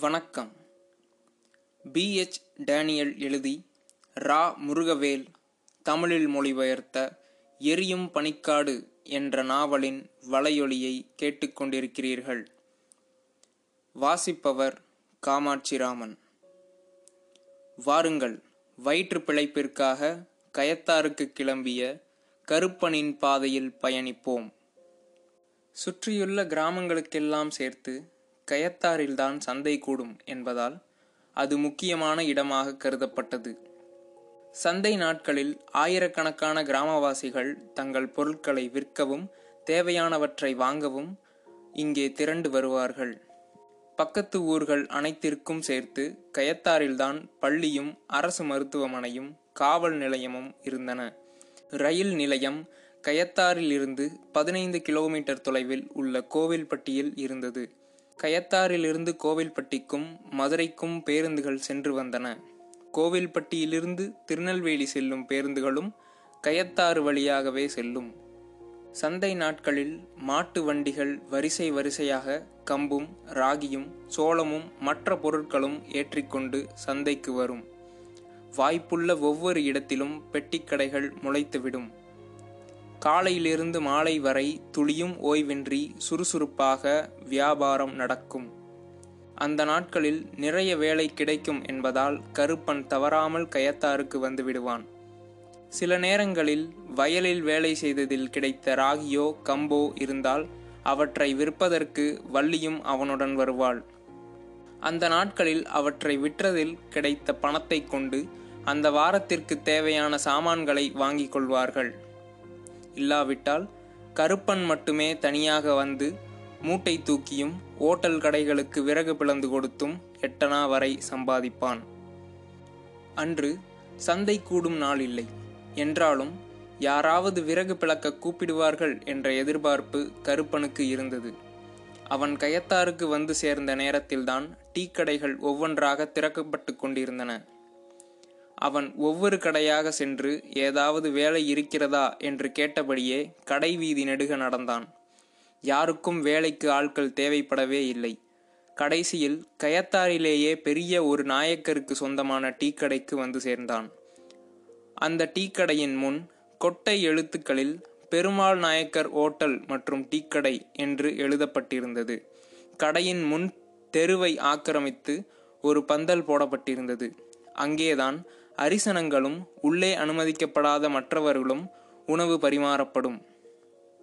வணக்கம். PH Daniel எழுதி ரா. முருகவேல் தமிழில் மொழிபெயர்த்த எரியும் பனிக்காடு என்ற நாவலின் வலையொலியை கேட்டுக்கொண்டிருக்கிறீர்கள் வாசிப்பவர் காமாட்சிராமன். வாருங்கள் வயிற்று பிழைப்பிற்காக கயத்தாருக்கு கிளம்பிய கருப்பனின் பாதையில் பயணிப்போம். சுற்றியுள்ள கிராமங்களுக்கெல்லாம் சேர்த்து கயத்தாரில்தான் சந்தை கூடும் என்பதால் அது முக்கியமான இடமாக கருதப்பட்டது. சந்தை நாட்களில் ஆயிரக்கணக்கான கிராமவாசிகள் தங்கள் பொருட்களை விற்கவும் தேவையானவற்றை வாங்கவும் இங்கே திரண்டு வருவார்கள். பக்கத்து ஊர்கள் அனைத்திற்கும் சேர்த்து கயத்தாரில்தான் பள்ளியும் அரசு மருத்துவமனையும் காவல் நிலையமும் இருந்தன. ரயில் நிலையம் கயத்தாரில் இருந்து பதினைந்து கிலோமீட்டர் தொலைவில் உள்ள கோவில்பட்டியில் இருந்தது. கயத்தாறிலிருந்து கோவில்பட்டிக்கும் மதுரைக்கும் பேருந்துகள் சென்று வந்தன. கோவில்பட்டியிலிருந்து திருநெல்வேலி செல்லும் பேருந்துகளும் கயத்தாறு வழியாகவே செல்லும். சந்தை நாட்களில் மாட்டு வண்டிகள் வரிசை வரிசையாக கம்பும் ராகியும் சோளமும் மற்ற பொருட்களும் ஏற்றிக்கொண்டு சந்தைக்கு வரும். வாய்ப்புள்ள ஒவ்வொரு இடத்திலும் பெட்டிக்கடைகள் முளைத்துவிடும். காலையிலிருந்து மாலை வரை துளியும் ஓய்வின்றி சுறுசுறுப்பாக வியாபாரம் நடக்கும். அந்த நாட்களில் நிறைய வேலை கிடைக்கும் என்பதால் கருப்பன் தவறாமல் கயத்தாருக்கு வந்து விடுவான். சில நேரங்களில் வயலில் வேலை செய்ததில் கிடைத்த ராகியோ கம்போ இருந்தால் அவற்றை விற்பதற்கு வள்ளியும் அவனுடன் வருவாள். அந்த நாட்களில் அவற்றை விற்றதில் கிடைத்த பணத்தை கொண்டு அந்த வாரத்திற்கு தேவையான சாமான்களை வாங்கிக் கொள்வார்கள். இல்லாவிட்டால் கருப்பன் மட்டுமே தனியாக வந்து மூட்டை தூக்கியும் ஓட்டல் கடைகளுக்கு விறகு பிளந்து கொடுத்தும் எட்டனா வரை சம்பாதிப்பான். அன்று சந்தை கூடும் நாள் இல்லை. என்றாலும் யாராவது விறகு பிளக்க கூப்பிடுவார்கள் என்ற எதிர்பார்ப்பு கருப்பனுக்கு இருந்தது. அவன் கயத்தாருக்கு வந்து சேர்ந்த நேரத்தில்தான் டீ கடைகள் ஒவ்வொன்றாக திறக்கப்பட்டு கொண்டிருந்தன. அவன் ஒவ்வொரு கடையாக சென்று ஏதாவது வேலை இருக்கிறதா என்று கேட்டபடியே கடை வீதி நெடுக நடந்தான். யாருக்கும் வேலைக்கு ஆட்கள் தேவைப்படவே இல்லை. கடைசியில் கயத்தாரிலேயே பெரிய ஒரு நாயக்கருக்கு சொந்தமான டீ கடைக்கு வந்து சேர்ந்தான். அந்த டீ கடையின் முன் கொட்டை எழுத்துக்களில் பெருமாள் நாயக்கர் ஓட்டல் மற்றும் டீக்கடை என்று எழுதப்பட்டிருந்தது. கடையின் முன் தெருவை ஆக்கிரமித்து ஒரு பந்தல் போடப்பட்டிருந்தது. அங்கேதான் அரிசனங்களும் உள்ளே அனுமதிக்கப்படாத மற்றவர்களும் உணவு பரிமாறப்படும்.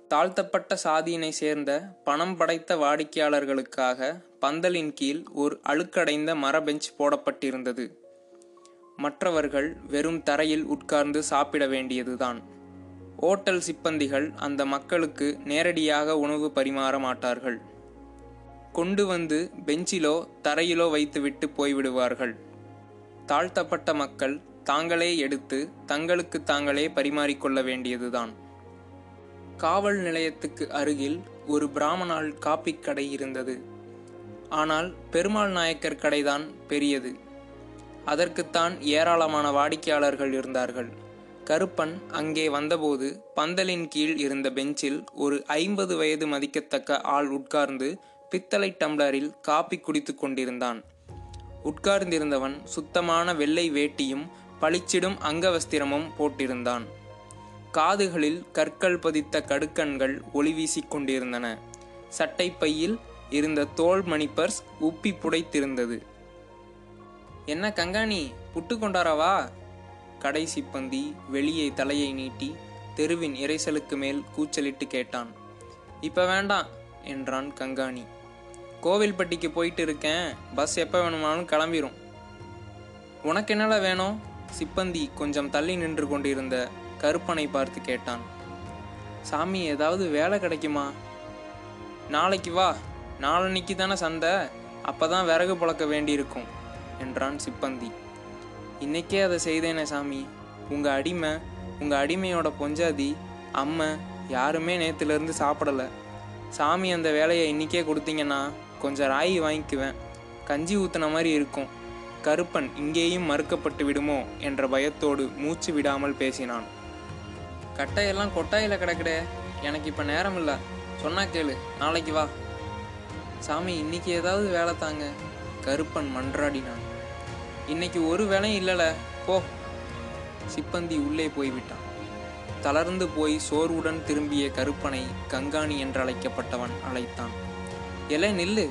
தாழ்த்தப்பட்ட சாதியினை சேர்ந்த பணம் படைத்த வாடிக்கையாளர்களுக்காக பந்தலின் கீழ் ஒரு அழுக்கடைந்த மர பெஞ்ச் போடப்பட்டிருந்தது. மற்றவர்கள் வெறும் தரையில் உட்கார்ந்து சாப்பிட வேண்டியதுதான். ஓட்டல் சிப்பந்திகள் அந்த மக்களுக்கு நேரடியாக உணவு பரிமாற மாட்டார்கள். கொண்டு வந்து பெஞ்சிலோ தரையிலோ வைத்துவிட்டு போய்விடுவார்கள். தாழ்த்தப்பட்ட மக்கள் தாங்களே எடுத்து தங்களுக்கு தாங்களே பரிமாறிக்கொள்ள வேண்டியதுதான். காவல் நிலையத்துக்கு அருகில் ஒரு பிராமணால் காப்பி கடை இருந்தது. ஆனால் பெருமாள் நாயக்கர் கடைதான் பெரியது. அதற்குத்தான் ஏராளமான வாடிக்கையாளர்கள் இருந்தார்கள். கருப்பன் அங்கே வந்தபோது பந்தலின் கீழ் இருந்த பெஞ்சில் ஒரு ஐம்பது வயது மதிக்கத்தக்க ஆள் உட்கார்ந்து பித்தளை டம்ளரில் காப்பி குடித்து கொண்டிருந்தான். உட்கார்ந்திருந்தவன் சுத்தமான வெள்ளை வேட்டியும் பளிச்சிடும் அங்கவஸ்திரமும் போட்டிருந்தான். காதுகளில் கற்கள் பதித்த கடுக்கண்கள் ஒளி வீசிக் கொண்டிருந்தன. சட்டை பையில் இருந்த தோல் மணிப்பர்ஸ் உப்பி புடைத்திருந்தது. என்ன கங்காணி புட்டு கொண்டாரவா கடைசி பந்தி வெளியே தலையை நீட்டி தெருவின் இறைசலுக்கு மேல் கூச்சலிட்டு கேட்டான். இப்ப வேண்டாம் என்றான் கங்காணி. கோவில்பட்டிக்கு போயிட்டு இருக்கேன். பஸ் எப்போ வேணுமானாலும் கிளம்பிடும் உனக்கு என்னடா வேணும்? சிப்பந்தி கொஞ்சம் தள்ளி நின்று கொண்டிருந்த கருப்பனை பார்த்து கேட்டான். சாமி ஏதாவது வேலை கிடைக்குமா? நாளைக்கு வா. நாளன்னைக்கு தானே சந்தை. அப்பதான் விறகு புழக்க வேண்டியிருக்கும் என்றான் சிப்பந்தி. இன்னைக்கே அதை செய்தேனே சாமி. உங்க அடிமை உங்க அடிமையோட பொஞ்சாதி அம்மை யாருமே நேத்துலேருந்து சாப்பிடலை. சாமி அந்த வேலையை இன்னிக்கே கொடுத்தீங்கன்னா கொஞ்சம் ராயி வாங்கிக்குவேன். கஞ்சி ஊத்துன மாதிரி இருக்கும். கருப்பன் இங்கேயும் மறுக்கப்பட்டு விடுமோ என்ற பயத்தோடு மூச்சு விடாமல் பேசினான். கட்டையெல்லாம் கொட்டாயில் கிடக்குடே எனக்கு இப்போ நேரம் இல்லை சொன்னா கேளு நாளைக்கு வா. சாமி இன்னைக்கு ஏதாவது வேலை தாங்க. கருப்பன் மன்றாடினான். இன்னைக்கு ஒரு வேலையும் இல்லைல போ. சிப்பந்தி உள்ளே போய்விட்டான். தளர்ந்து போய் சோர்வுடன் திரும்பிய கருப்பனை கங்காணி என்றழைக்கப்பட்டவன் அழைத்தான். எலை நில்லு.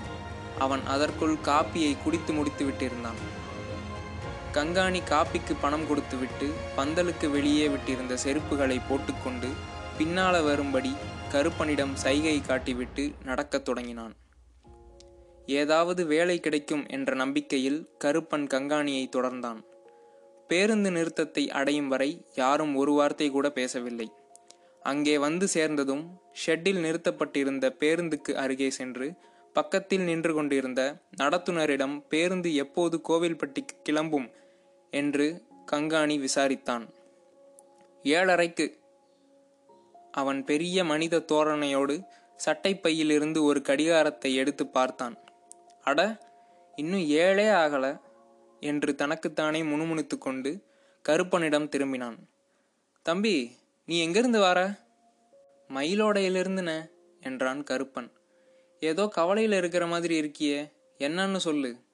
அவன் அதற்குள் காப்பியை குடித்து முடித்து விட்டிருந்தான். கங்காணி காப்பிக்கு பணம் கொடுத்துவிட்டு பந்தலுக்கு வெளியே விட்டிருந்த செருப்புகளை போட்டுக்கொண்டு பின்னால வரும்படி கருப்பனிடம் சைகை காட்டிவிட்டு நடக்கத் தொடங்கினான். ஏதாவது வேலை கிடைக்கும் என்ற நம்பிக்கையில் கருப்பன் கங்காணியை தொடர்ந்தான். பேருந்து நிறுத்தத்தை அடையும் வரை யாரும் ஒரு வார்த்தை கூட பேசவில்லை. அங்கே வந்து சேர்ந்ததும் ஷெட்டில் நிறுத்தப்பட்டிருந்த பேருந்துக்கு அருகே சென்று பக்கத்தில் நின்று கொண்டிருந்த நடத்துனரிடம் பேருந்து எப்போது கோவில்பட்டிக்கு கிளம்பும் என்று கங்காணி விசாரித்தான். ஏழரைக்கு அவன் பெரிய மனித தோரணையோடு சட்டைப்பையிலிருந்து ஒரு கடிகாரத்தை எடுத்து பார்த்தான். அட இன்னும் ஏழே ஆகல என்று தனக்குத்தானே முணுமுணுத்து கொண்டு கருப்பனிடம் திரும்பினான். தம்பி நீ எங்கிருந்து வார? மயிலோடையிலிருந்துன என்றான் கருப்பன். ஏதோ கவலையில் இருக்கிற மாதிரி இருக்கியே என்னன்னு சொல்லு.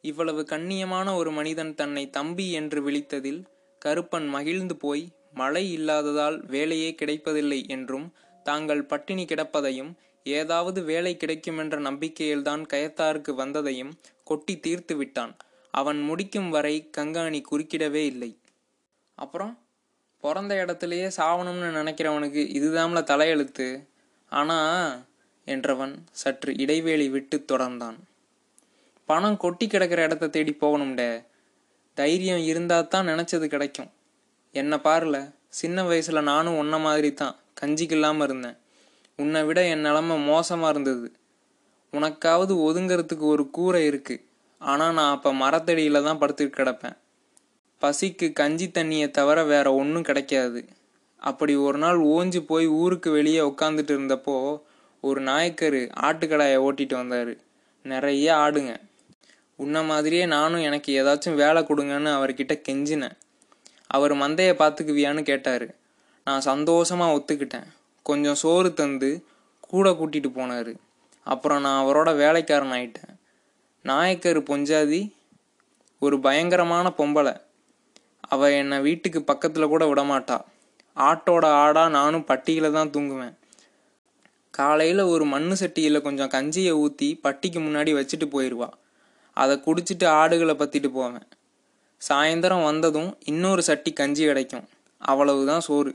இவ்வளவு கண்ணியமான ஒரு மனிதன் தன்னை தம்பி என்று விழித்ததில் கருப்பன் மகிழ்ந்து போய் மழை இல்லாததால் வேலையே கிடைப்பதில்லை என்றும் தாங்கள் பட்டினி கிடப்பதையும் ஏதாவது வேலை கிடைக்கும் என்ற நம்பிக்கையில்தான் கயத்தாருக்கு வந்ததையும் கொட்டி தீர்த்து விட்டான். அவன் முடிக்கும் வரை கங்காணி குறுக்கிடவே இல்லை. அப்புறம் பிறந்த இடத்துலையே சாவணும்னு நினைக்கிறவனுக்கு இதுதாம்ல தலையெழுத்து ஆனா என்றவன் சற்று இடைவேளை விட்டு தொடர்ந்தான். பணம் கொட்டி கிடக்கிற இடத்த தேடி போகணும்டே. தைரியம் இருந்தால் தான் நினச்சது கிடைக்கும். என்னை பாருல சின்ன வயசில் நானும் உன்ன மாதிரி தான் கஞ்சிக்கு இல்லாமல் இருந்தேன். உன்னை விட என் நிலமை மோசமாக இருந்தது. உனக்காவது ஒதுங்கிறதுக்கு ஒரு கூரை இருக்குது ஆனால் நான் அப்போ மரத்தடியில் தான் படுத்துட்டு கிடப்பேன். பசிக்கு கஞ்சி தண்ணியை தவிர வேற ஒன்றும் கிடைக்காது. அப்படி ஒரு நாள் ஓஞ்சு போய் ஊருக்கு வெளியே உட்காந்துட்டு இருந்தப்போ ஒரு நாயக்கர் ஆட்டுக்கடாயை ஓட்டிட்டு வந்தார். நிறைய ஆடுங்க. உன்ன மாதிரியே நானும் எனக்கு ஏதாச்சும் வேலை கொடுங்கன்னு அவர்கிட்ட கெஞ்சினேன். அவர் மந்தையை பார்த்துக்குவியான்னு கேட்டார். நான் சந்தோஷமா ஒத்துக்கிட்டேன். கொஞ்சம் சோறு தந்து கூட கூட்டிகிட்டு போனார். அப்புறம் நான் அவரோட வேலைக்காரன் ஆயிட்டேன் நாயக்கர் பொஞ்சாதி ஒரு பயங்கரமான பொம்பளை. அவ என்னை வீட்டுக்கு பக்கத்தில் கூட விடமாட்டா. ஆட்டோட ஆடா நானும் பட்டியில் தான் தூங்குவேன். காலையில் ஒரு மண்ணு சட்டியில் கொஞ்சம் கஞ்சியை ஊற்றி பட்டிக்கு முன்னாடி வச்சுட்டு போயிடுவா அதை குடிச்சிட்டு ஆடுகளை பற்றிட்டு போவேன். சாயந்தரம் வந்ததும் இன்னொரு சட்டி கஞ்சி கிடைக்கும். அவ்வளவுதான் சோறு.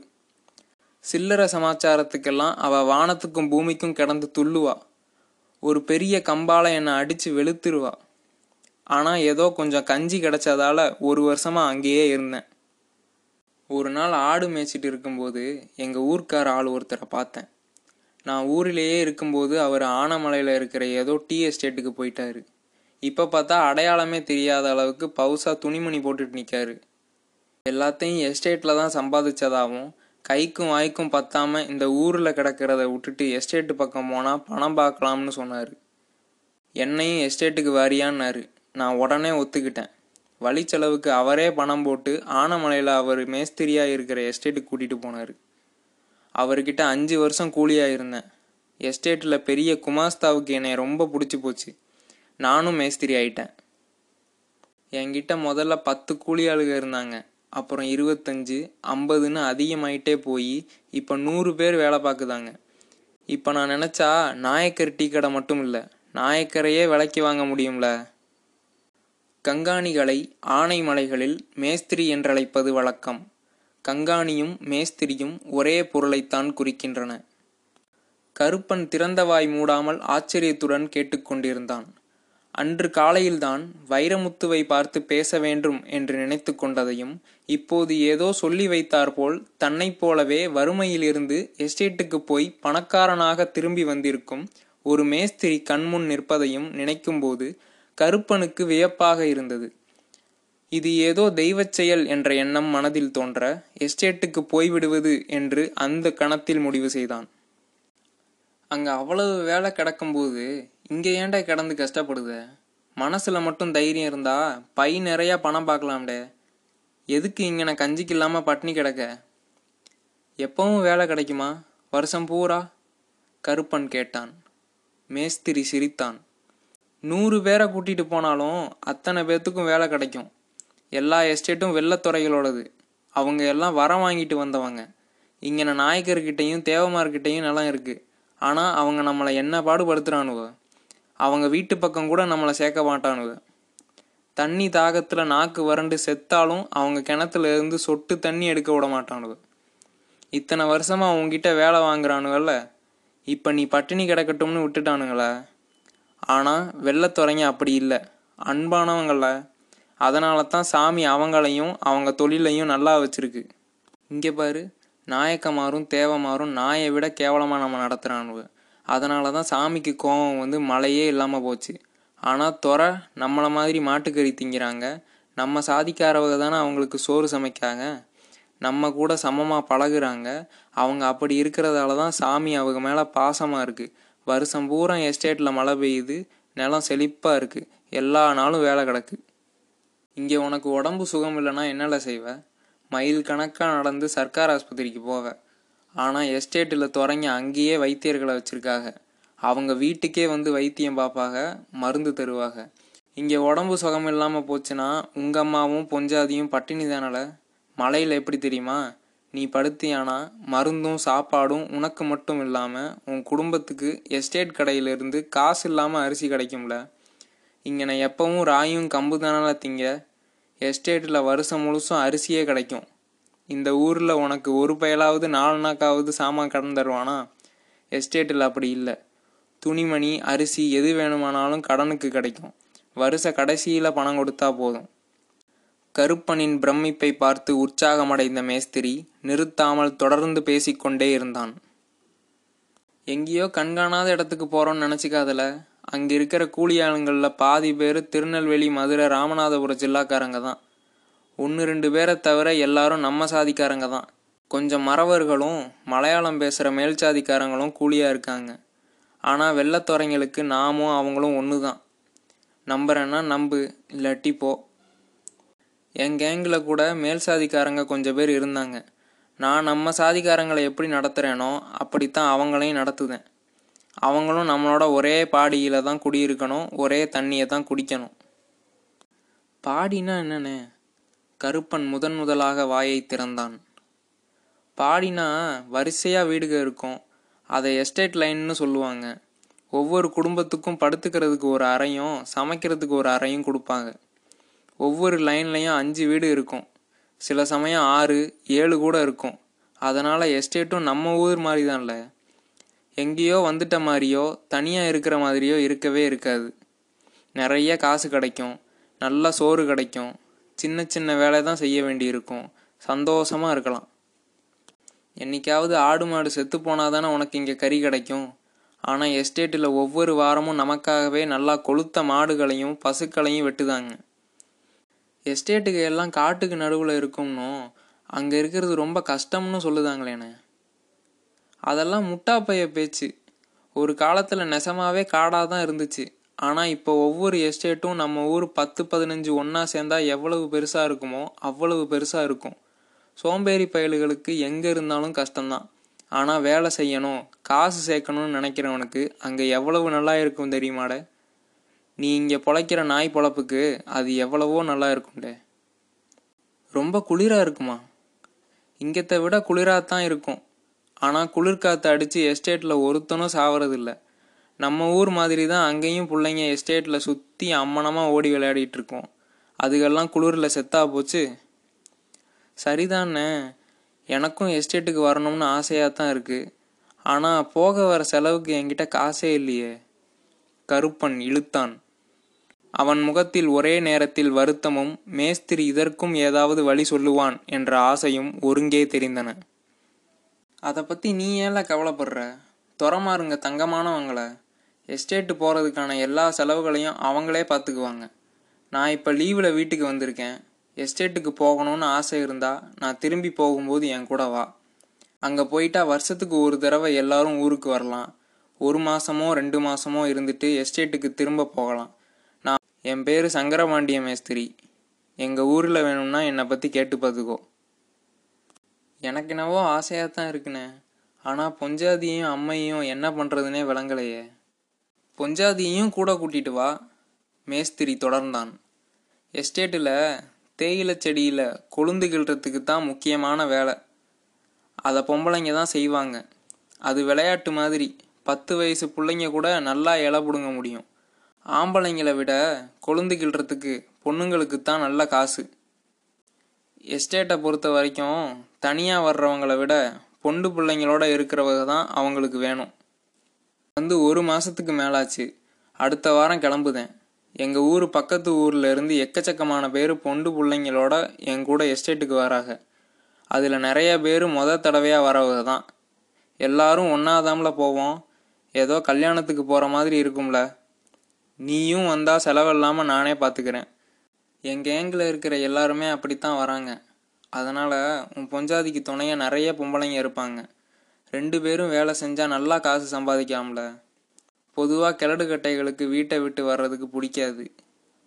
சில்லறை சமாச்சாரத்துக்கெல்லாம் அவ வானத்துக்கும் பூமிக்கும் கிடந்து துள்ளுவா. ஒரு பெரிய கம்பால என்னை அடிச்சு வெளுத்துருவா. ஆனால் ஏதோ கொஞ்சம் கஞ்சி கிடச்சதால ஒரு வருஷமாக அங்கேயே இருந்தேன். ஒரு நாள் ஆடு மேய்ச்சிட்டு இருக்கும்போது எங்கள் ஊர்க்கார ஆள் ஒருத்தரை பார்த்தேன். நான் ஊரிலேயே இருக்கும்போது அவர் ஆனமலையில் இருக்கிற ஏதோ டீ எஸ்டேட்டுக்கு போயிட்டாரு. இப்போ பார்த்தா அடையாளமே தெரியாத அளவுக்கு பவுசா துணிமணி போட்டுட்டு நிற்காரு எல்லாத்தையும் எஸ்டேட்டில் தான் சம்பாதிச்சதாவும் கைக்கும் வாய்க்கும் பத்தாம இந்த ஊரில் கிடக்கிறத விட்டுட்டு எஸ்டேட்டு பக்கம் போனால் பணம் பார்க்கலாம்னு சொன்னார். என்னையும் எஸ்டேட்டுக்கு வாரியான்னாரு. நான் உடனே ஒத்துக்கிட்டேன். வழி செலவுக்கு அவரே பணம் போட்டு ஆனமலையில் அவர் மேஸ்திரியாக இருக்கிற எஸ்டேட்டுக்கு கூட்டிகிட்டு போனாரு. அவர்கிட்ட அஞ்சு வருஷம் கூலியாக இருந்தேன். எஸ்டேட்டில் பெரிய குமாஸ்தாவுக்கு என்னை ரொம்ப பிடிச்சி போச்சு. நானும் மேஸ்திரி ஆயிட்டேன். என்கிட்ட முதல்ல பத்து கூலி ஆளுக இருந்தாங்க. அப்புறம் இருபத்தஞ்சு ஐம்பதுன்னு அதிகமாயிட்டே போய் இப்போ நூறு பேர் வேலை பார்க்குதாங்க இப்போ நான் நினச்சா நாயக்கர் டீ கடை மட்டும் இல்லை நாயக்கரையே விலைக்கு வாங்க முடியும்ல? கங்காணிகளை ஆனைமலைகளில் மேஸ்திரி என்றழைப்பது வழக்கம். கங்காணியும் மேஸ்திரியும் ஒரே பொருளைத்தான் குறிக்கின்றன. கருப்பன் திறந்தவாய் மூடாமல் ஆச்சரியத்துடன் கேட்டுக்கொண்டிருந்தான். அன்று காலையில்தான் வைரமுத்துவை பார்த்து பேச வேண்டும் என்று நினைத்து கொண்டதையும் இப்போது ஏதோ சொல்லி வைத்தாற்போல் தன்னைப் போலவே வறுமையிலிருந்து எஸ்டேட்டுக்கு போய் பணக்காரனாக திரும்பி வந்திருக்கும் ஒரு மேஸ்திரி கண்முன் நிற்பதையும் நினைக்கும்போது கருப்பனுக்கு வியப்பாக இருந்தது. இது ஏதோ தெய்வச் செயல் என்ற எண்ணம் மனதில் தோன்ற எஸ்டேட்டுக்கு போய்விடுவது என்று அந்த கணத்தில் முடிவு செய்தான். அங்கே அவ்வளவு வேலை கிடக்கும்போது இங்கே ஏன்டா கிடந்து கஷ்டப்படுத? மனசில் மட்டும் தைரியம் இருந்தா பை நிறையா பணம் பார்க்கலாம்டே. எதுக்கு இங்கே நான் கஞ்சிக்கு இல்லாமல் பட்னி கிடக்க? எப்பவும் வேலை கிடைக்குமா? வருஷம் பூரா? கருப்பன் கேட்டான். மேஸ்திரி சிரித்தான். நூறு பேரை கூட்டிகிட்டு போனாலும் அத்தனை பேர்த்துக்கும் வேலை கிடைக்கும். எல்லா எஸ்டேட்டும் வெள்ளத்துறைகளோடது அவங்க எல்லாம் வரம் வாங்கிட்டு வந்தவங்க. இங்கே நாயக்கர்கிட்டையும் தேவமார்கிட்டையும் நிலம் இருக்குது ஆனால் அவங்க நம்மளை என்ன பாடுபடுத்துகிறானுவோ அவங்க வீட்டு பக்கம் கூட நம்மளை சேர்க்க மாட்டானுங்க. தண்ணி தாகத்தில் நாக்கு வறண்டு செத்தாலும் அவங்க கிணத்துல இருந்து சொட்டு தண்ணி எடுக்க விட மாட்டானுவ இத்தனை வருஷமாக உங்ககிட்ட வேலை வாங்குறானுங்கல்ல இப்போ நீ பட்டினி கிடக்கட்டும்னு விட்டுட்டானுங்களே. ஆனால் வெள்ளத்துறைங்க அப்படி இல்லை. அன்பானவங்கள அதனால தான் சாமி அவங்களையும் அவங்க தொழிலையும் நல்லா வச்சிருக்கு. இங்கே பாரு நாயக்கமாரும் தேவமாரும் நாயை விட கேவலமாக நம்ம நடத்துகிறானுவ அதனால தான் சாமிக்கு கோபம் வந்து மழையே இல்லாமல் போச்சு. ஆனால் துறை நம்மளை மாதிரி மாட்டுக்கறி திங்கிறாங்க. நம்ம சாதிக்காரவங்க தானே அவங்களுக்கு சோறு சமைக்காங்க. நம்ம கூட சமமாக பழகுறாங்க. அவங்க அப்படி இருக்கிறதால தான் சாமி அவங்க மேலே பாசமாக இருக்குது வருஷம் பூரா எஸ்டேட்டில் மழை பெய்யுது. நிலம் செழிப்பாக இருக்குது எல்லா நாளும் வேலை கிடக்கு. இங்கே உனக்கு உடம்பு சுகம் இல்லைன்னா என்னல செய்வ? மைல் கணக்காக நடந்து சர்க்கார் ஆஸ்பத்திரிக்கு போவ. ஆனால் எஸ்டேட்டில் தொடங்கி அங்கேயே வைத்தியர்களை வச்சுருக்காங்க. அவங்க வீட்டுக்கே வந்து வைத்தியம் பார்ப்பாங்க மருந்து தருவாங்க. இங்கே உடம்பு சுகம் இல்லாமல் போச்சுன்னா உங்கள் அம்மாவும் பொஞ்சாதியும் பட்டினி தானல? மலையில் எப்படி தெரியுமா? நீ படுத்தியானா மருந்தும் சாப்பாடும் உனக்கு மட்டும் இல்லாமல் உன் குடும்பத்துக்கு எஸ்டேட் கடையிலிருந்து காசு இல்லாமல் அரிசி கிடைக்கும்ல? இங்கே நான் எப்பவும் ராயும் கம்பு தானால திங்க. எஸ்டேட்டில் வருஷம் முழுசும் அரிசியே கிடைக்கும். இந்த ஊரில் உனக்கு ஒரு பயலாவது நாலு நாக்காவது சாமான் கடன் தருவானா? எஸ்டேட்டில் அப்படி இல்லை. துணிமணி அரிசி எது வேணுமானாலும் கடனுக்கு கிடைக்கும். வருஷ கடைசியில் பணம் கொடுத்தா போதும். கருப்பனின் பிரமிப்பை பார்த்து உற்சாகமடைந்த மேஸ்திரி நிறுத்தாமல் தொடர்ந்து பேசிக்கொண்டே இருந்தான். எங்கேயோ கண்காணாத இடத்துக்கு போகிறோன்னு நினச்சிக்காதல. அங்கே இருக்கிற கூலி ஆளுங்களில் பாதி பேர் திருநெல்வேலி மதுரை ராமநாதபுரம் ஜில்லாக்காரங்க தான். ஒன்று ரெண்டு பேரை தவிர எல்லாரும் நம்ம சாதிக்காரங்க தான். கொஞ்சம் மறவர்களும் மலையாளம் பேசுகிற மேல் சாதிக்காரங்களும் கூலியாக இருக்காங்க. ஆனால் வெள்ளத்துறைங்களுக்கு நாமும் அவங்களும் ஒன்று தான். நம்புறேன்னா நம்பு இல்லாட்டி போ. என் கேங்கில் கூட மேல் சாதிக்காரங்க கொஞ்சம் பேர் இருந்தாங்க. நான் நம்ம சாதிக்காரங்களை எப்படி நடத்துகிறேனோ அப்படித்தான் அவங்களையும் நடத்துதேன் அவங்களும் நம்மளோட ஒரே பாடியில் தான் குடியிருக்கணும் ஒரே தண்ணியை தான் குடிக்கணும். பாடினா என்னண்ணே? கருப்பன் முதன் முதலாக வாயை திறந்தான். பாடினா வரிசையாக வீடுக இருக்கும். அதை எஸ்டேட் லைன்னு சொல்லுவாங்க. ஒவ்வொரு குடும்பத்துக்கும் படுத்துக்கிறதுக்கு ஒரு அறையும் சமைக்கிறதுக்கு ஒரு அறையும் கொடுப்பாங்க. ஒவ்வொரு லைன்லையும் அஞ்சு வீடு இருக்கும். சில சமயம் ஆறு ஏழு கூட இருக்கும். அதனால் எஸ்டேட்டும் நம்ம ஊர் மாதிரி தான்ல எங்கேயோ வந்துட்ட மாதிரியோ தனியாக இருக்கிற மாதிரியோ இருக்கவே இருக்காது. நிறைய காசு கிடைக்கும். நல்ல சோறு கிடைக்கும். சின்ன சின்ன வேலை தான் செய்ய வேண்டியிருக்கும். சந்தோஷமாக இருக்கலாம். என்னைக்காவது ஆடு மாடு செத்து போனால் தானே உனக்கு இங்கே கறி கிடைக்கும். ஆனால் எஸ்டேட்டில் ஒவ்வொரு வாரமும் நமக்காகவே நல்லா கொளுத்த மாடுகளையும் பசுக்களையும் வெட்டுதாங்க. எஸ்டேட்டுக்கு எல்லாம் காட்டுக்கு நடுவில் இருக்கும்னோ அங்கே இருக்கிறது ரொம்ப கஷ்டம்னு சொல்லுதாங்களேண்ணே அதெல்லாம் முட்டாப்பைய பேச்சு. ஒரு காலத்தில் நெசமாவே காடாக தான் இருந்துச்சு. ஆனால் இப்போ ஒவ்வொரு எஸ்டேட்டும் நம்ம ஊர் பத்து பதினஞ்சு ஒன்றா சேர்ந்தா எவ்வளவு பெருசாக இருக்குமோ அவ்வளவு பெருசாக இருக்கும். சோம்பேறி பயல்களுக்கு எங்கே இருந்தாலும் கஷ்டம்தான். ஆனால் வேலை செய்யணும் காசு சேர்க்கணும்னு நினைக்கிறவனுக்கு அங்கே எவ்வளவு நல்லா இருக்கும் தெரியுமாட? நீ இங்கே பொழைக்கிற நாய் பொழப்புக்கு அது எவ்வளவோ நல்லா இருக்கும்டே. ரொம்ப குளிராக இருக்குமா? இங்கத்தை விட குளிராக தான் இருக்கும். ஆனால் குளிர்காற்று அடித்து எஸ்டேட்டில் ஒருத்தனும் சாவறதில்லை. நம்ம ஊர் மாதிரி தான் அங்கேயும் பிள்ளைங்க எஸ்டேட்டில் சுற்றி அம்மனமாக ஓடி விளையாடிட்டு இருக்கோம் அதுக்கெல்லாம் குளிரில் செத்தா போச்சு. சரிதானே? எனக்கும் எஸ்டேட்டுக்கு வரணும்னு ஆசையாக தான் இருக்குது ஆனால் போக வர செலவுக்கு என்கிட்ட காசே இல்லையே. கருப்பன் இழுத்தான். அவன் முகத்தில் ஒரே நேரத்தில் வருத்தமும் மேஸ்திரி இதற்கும் ஏதாவது வழி சொல்லுவான் என்ற ஆசையும் ஒருங்கே தெரிந்தன. அதை பற்றி நீ ஏன்ல கவலைப்படுற? துறமாருங்க தங்கமானவங்களை. எஸ்டேட்டு போகிறதுக்கான எல்லா செலவுகளையும் அவங்களே பார்த்துக்குவாங்க நான் இப்போ லீவில் வீட்டுக்கு வந்திருக்கேன். எஸ்டேட்டுக்கு போகணும்னு ஆசை இருந்தால் நான் திரும்பி போகும்போது என் கூட வா. அங்கே போயிட்டா வருஷத்துக்கு ஒரு தடவை எல்லாரும் ஊருக்கு வரலாம். ஒரு மாதமோ ரெண்டு மாதமோ இருந்துட்டு எஸ்டேட்டுக்கு திரும்ப போகலாம். நான் என் பேர் சங்கரபாண்டிய மேஸ்திரி. எங்கள் ஊரில் வேணும்னா என்னை பற்றி கேட்டு பார்த்துக்கோ எனக்கு என்னவோ ஆசையாக தான் இருக்குண்ணே. ஆனால் பொஞ்சாதியும் அம்மையும் என்ன பண்ணுறதுனே விளங்கலையே. பொஞ்சாதியையும் கூட கூட்டிட்டு வா மேஸ்திரி தொடர்ந்தான். எஸ்டேட்டில் தேயிலை செடியில் கொழுந்து கிள்றதுக்கு தான் முக்கியமான வேலை. அதை பொம்பளைங்க தான் செய்வாங்க. அது விளையாட்டு மாதிரி. பத்து வயசு பிள்ளைங்க கூட நல்லா இலை பிடுங்க முடியும். ஆம்பளைங்களை விட கொழுந்து கிள்றதுக்கு பொண்ணுங்களுக்கு தான் நல்ல காசு. எஸ்டேட்டை பொறுத்த வரைக்கும் தனியாக வர்றவங்கள விட பொண்டு பிள்ளைங்களோட இருக்கிறவங்க தான் அவங்களுக்கு வேணும். வந்து ஒரு மாதத்துக்கு மேலாச்சு. அடுத்த வாரம் கிளம்புதேன். எங்கள் ஊர் பக்கத்து ஊரில் இருந்து எக்கச்சக்கமான பேர் பொண்டு பிள்ளைங்களோட என் கூட எஸ்டேட்டுக்கு வராங்க. அதில் நிறைய பேர் மொத தடவையாக வரவங்க தான். எல்லாரும் ஒன்றாதாம்ல போவோம். ஏதோ கல்யாணத்துக்கு போகிற மாதிரி இருக்கும்ல. நீயும் வந்தால் செலவில்லாமல் நானே பார்த்துக்கிறேன் என் கேங்கில் இருக்கிற எல்லாருமே அப்படித்தான் வராங்க. அதனால் உன் பொஞ்சாதிக்கு துணையாக நிறைய பொம்பளைங்க இருப்பாங்க. ரெண்டு பேரும் வேலை செஞ்சால் நல்லா காசு சம்பாதிக்காமல பொதுவாக கிழடு கட்டைகளுக்கு வீட்டை விட்டு வர்றதுக்கு பிடிக்காது.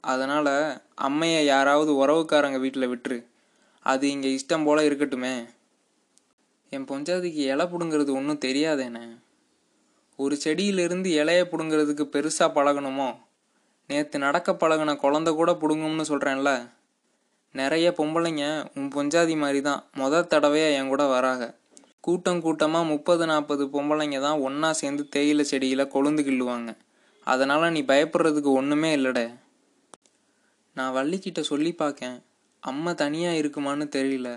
அதனால் அம்மையை யாராவது உறவுக்காரங்க வீட்டில் விட்டுரு. அது இங்கே இஷ்டம் போல் இருக்கட்டுமே. என் பொஞ்சாதிக்கு இலை பிடுங்கிறது ஒன்றும் தெரியாதேனே. ஒரு செடியிலிருந்து இலையை பிடுங்கிறதுக்கு பெருசாக பழகணுமோ? நேற்று நடக்க பழகின குழந்த கூட பிடுங்கும்னு சொல்கிறேன்ல நிறைய பொம்பளைங்க உன் பொஞ்சாதி மாதிரி தான் முத தடவையாக என் கூட வராங்க. கூட்டம் கூட்டமாக முப்பது நாற்பது பொம்பளைங்க தான் ஒன்றா சேர்ந்து தேயிலை செடியில் கொழுந்து கிள்ளுவாங்க. அதனால் நீ பயப்படுறதுக்கு ஒன்றுமே இல்லைடே. நான் வள்ளிக்கிட்ட சொல்லி பார்க்கேன் அம்மா தனியாக இருக்குமான்னு தெரியல.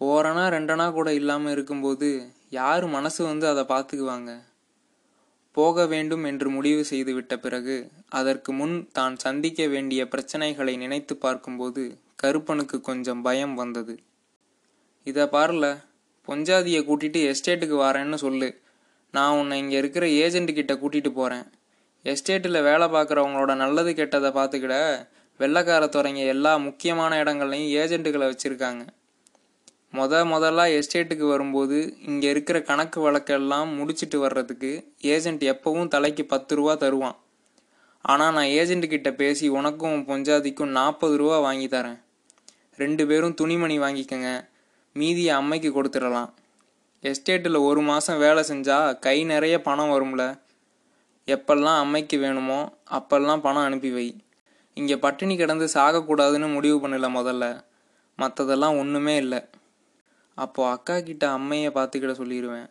ஓரணா ரெண்டனா கூட இல்லாமல் இருக்கும்போது யார் மனசு வந்து அதை பார்த்துக்குவாங்க? போக வேண்டும் என்று முடிவு செய்துவிட்ட பிறகு அதற்கு முன் தான் சந்திக்க வேண்டிய பிரச்சனைகளை நினைத்து பார்க்கும்போது கருப்பனுக்கு கொஞ்சம் பயம் வந்தது. இதை பாருல. பொஞ்சாதியை கூட்டிட்டு எஸ்டேட்டுக்கு வரேன்னு சொல்லு. நான் உன்னை இங்கே இருக்கிற ஏஜெண்ட்டுக்கிட்ட கிட்ட கூட்டிட்டு போகிறேன் எஸ்டேட்டில் வேலை பார்க்குறவங்களோட நல்லது கெட்டதை பார்த்துக்கிட வெள்ளைக்கார துறைங்க எல்லா முக்கியமான இடங்கள்லையும் ஏஜெண்ட்டுகளை வச்சுருக்காங்க. முத முதல்ல எஸ்டேட்டுக்கு வரும்போது இங்கே இருக்கிற கணக்கு வழக்கெல்லாம் முடிச்சிட்டு வர்றதுக்கு ஏஜெண்ட் எப்பவும் தலைக்கு பத்து ரூபா தருவான். ஆனால் நான் ஏஜென்ட் கிட்ட பேசி உனக்கும் பொஞ்சாதிக்கும் நாற்பது ரூபா வாங்கி தரேன். ரெண்டு பேரும் துணிமணி வாங்கிக்கங்க. மீதியை அம்மைக்கு கொடுத்துடலாம். எஸ்டேட்டில் ஒரு மாதம் வேலை செஞ்சால் கை நிறைய பணம் வரும்ல. எப்பெல்லாம் அம்மைக்கு வேணுமோ அப்பெல்லாம் பணம் அனுப்பி வை. இங்கே பட்டினி கிடந்து சாகக்கூடாதுன்னு முடிவு பண்ணல முதல்ல. மற்றதெல்லாம் ஒன்றுமே இல்லை. அப்போது அக்கா கிட்ட அம்மையை பார்த்துக்கிட சொல்லிடுவேன்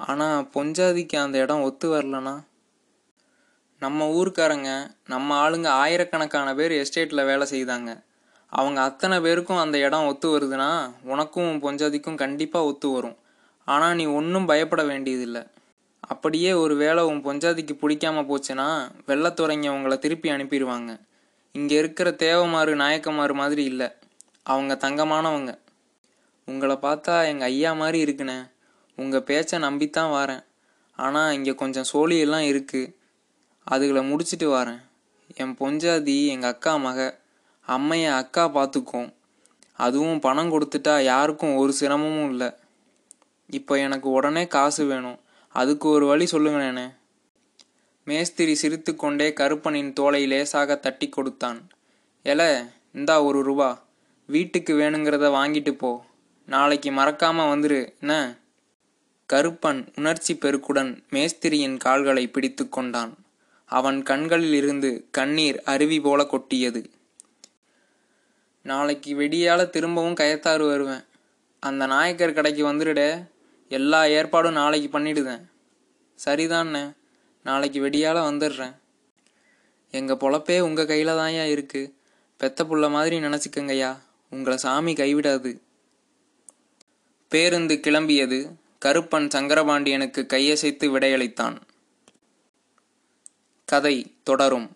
ஆனால் பொஞ்சாதிக்கு அந்த இடம் ஒத்து வரலனா? நம்ம ஊருக்காரங்க நம்ம ஆளுங்க ஆயிரக்கணக்கான பேர் எஸ்டேட்டில் வேலை செய்தாங்க. அவங்க அத்தனை பேருக்கும் அந்த இடம் ஒத்து வருதுன்னா உனக்கும் உன் பொஞ்சாதிக்கும் கண்டிப்பாக ஒத்து வரும். ஆனால் நீ ஒன்றும் பயப்பட வேண்டியதில்லை. அப்படியே ஒரு வேளை உன் பொஞ்சாதிக்கு பிடிக்காம போச்சுன்னா வெள்ளத்துறைங்க உங்களை திருப்பி அனுப்பிடுவாங்க. இங்கே இருக்கிற தேவமாறு நாயக்கமாறு மாதிரி இல்லை. அவங்க தங்கமானவங்க. உங்களை பார்த்தா எங்கள் ஐயா மாதிரி இருக்குண்ணே. உங்கள் பேச்சை நம்பித்தான் வரேன். ஆனால் இங்கே கொஞ்சம் சோழியெல்லாம் இருக்குது அதுகளை முடிச்சிட்டு வரேன். என் பொஞ்சாதி எங்கள் அக்கா மக அம்மையை அக்கா பார்த்துக்கும். அதுவும் பணம் கொடுத்துட்டா யாருக்கும் ஒரு சிரமமும் இல்லை. இப்போ எனக்கு உடனே காசு வேணும். அதுக்கு ஒரு வழி சொல்லுங்களேனே மேஸ்திரி சிரித்துக்கொண்டே கருப்பனின் தோலை லேசாக தட்டி கொடுத்தான். எல இந்தா ஒரு ரூபா. வீட்டுக்கு வேணுங்கிறத வாங்கிட்டு போ. நாளைக்கு மறக்காம வந்துரு. என்ன? கருப்பன் உணர்ச்சி பெருக்குடன் மேஸ்திரியின் கால்களை பிடித்து கொண்டான். அவன் கண்களில் இருந்து கண்ணீர் அருவி போல கொட்டியது. நாளைக்கு வெடியால் திரும்பவும் கயத்தாறு வருவேன். அந்த நாயக்கர் கடைக்கு வந்துடுடே எல்லா ஏற்பாடும் நாளைக்கு பண்ணிடுதேன் சரிதாண்ணே நாளைக்கு வெடியால் வந்துடுறேன். எங்கள் பொழப்பே உங்கள் கையில் தான்யா இருக்குது பெத்த புள்ள மாதிரி நினச்சிக்கங்கய்யா உங்களை சாமி கைவிடாது. பேருந்து கிளம்பியது கருப்பன் சங்கரபாண்டியனுக்கு கையசைத்து விடையளித்தான். கதை தொடரும்.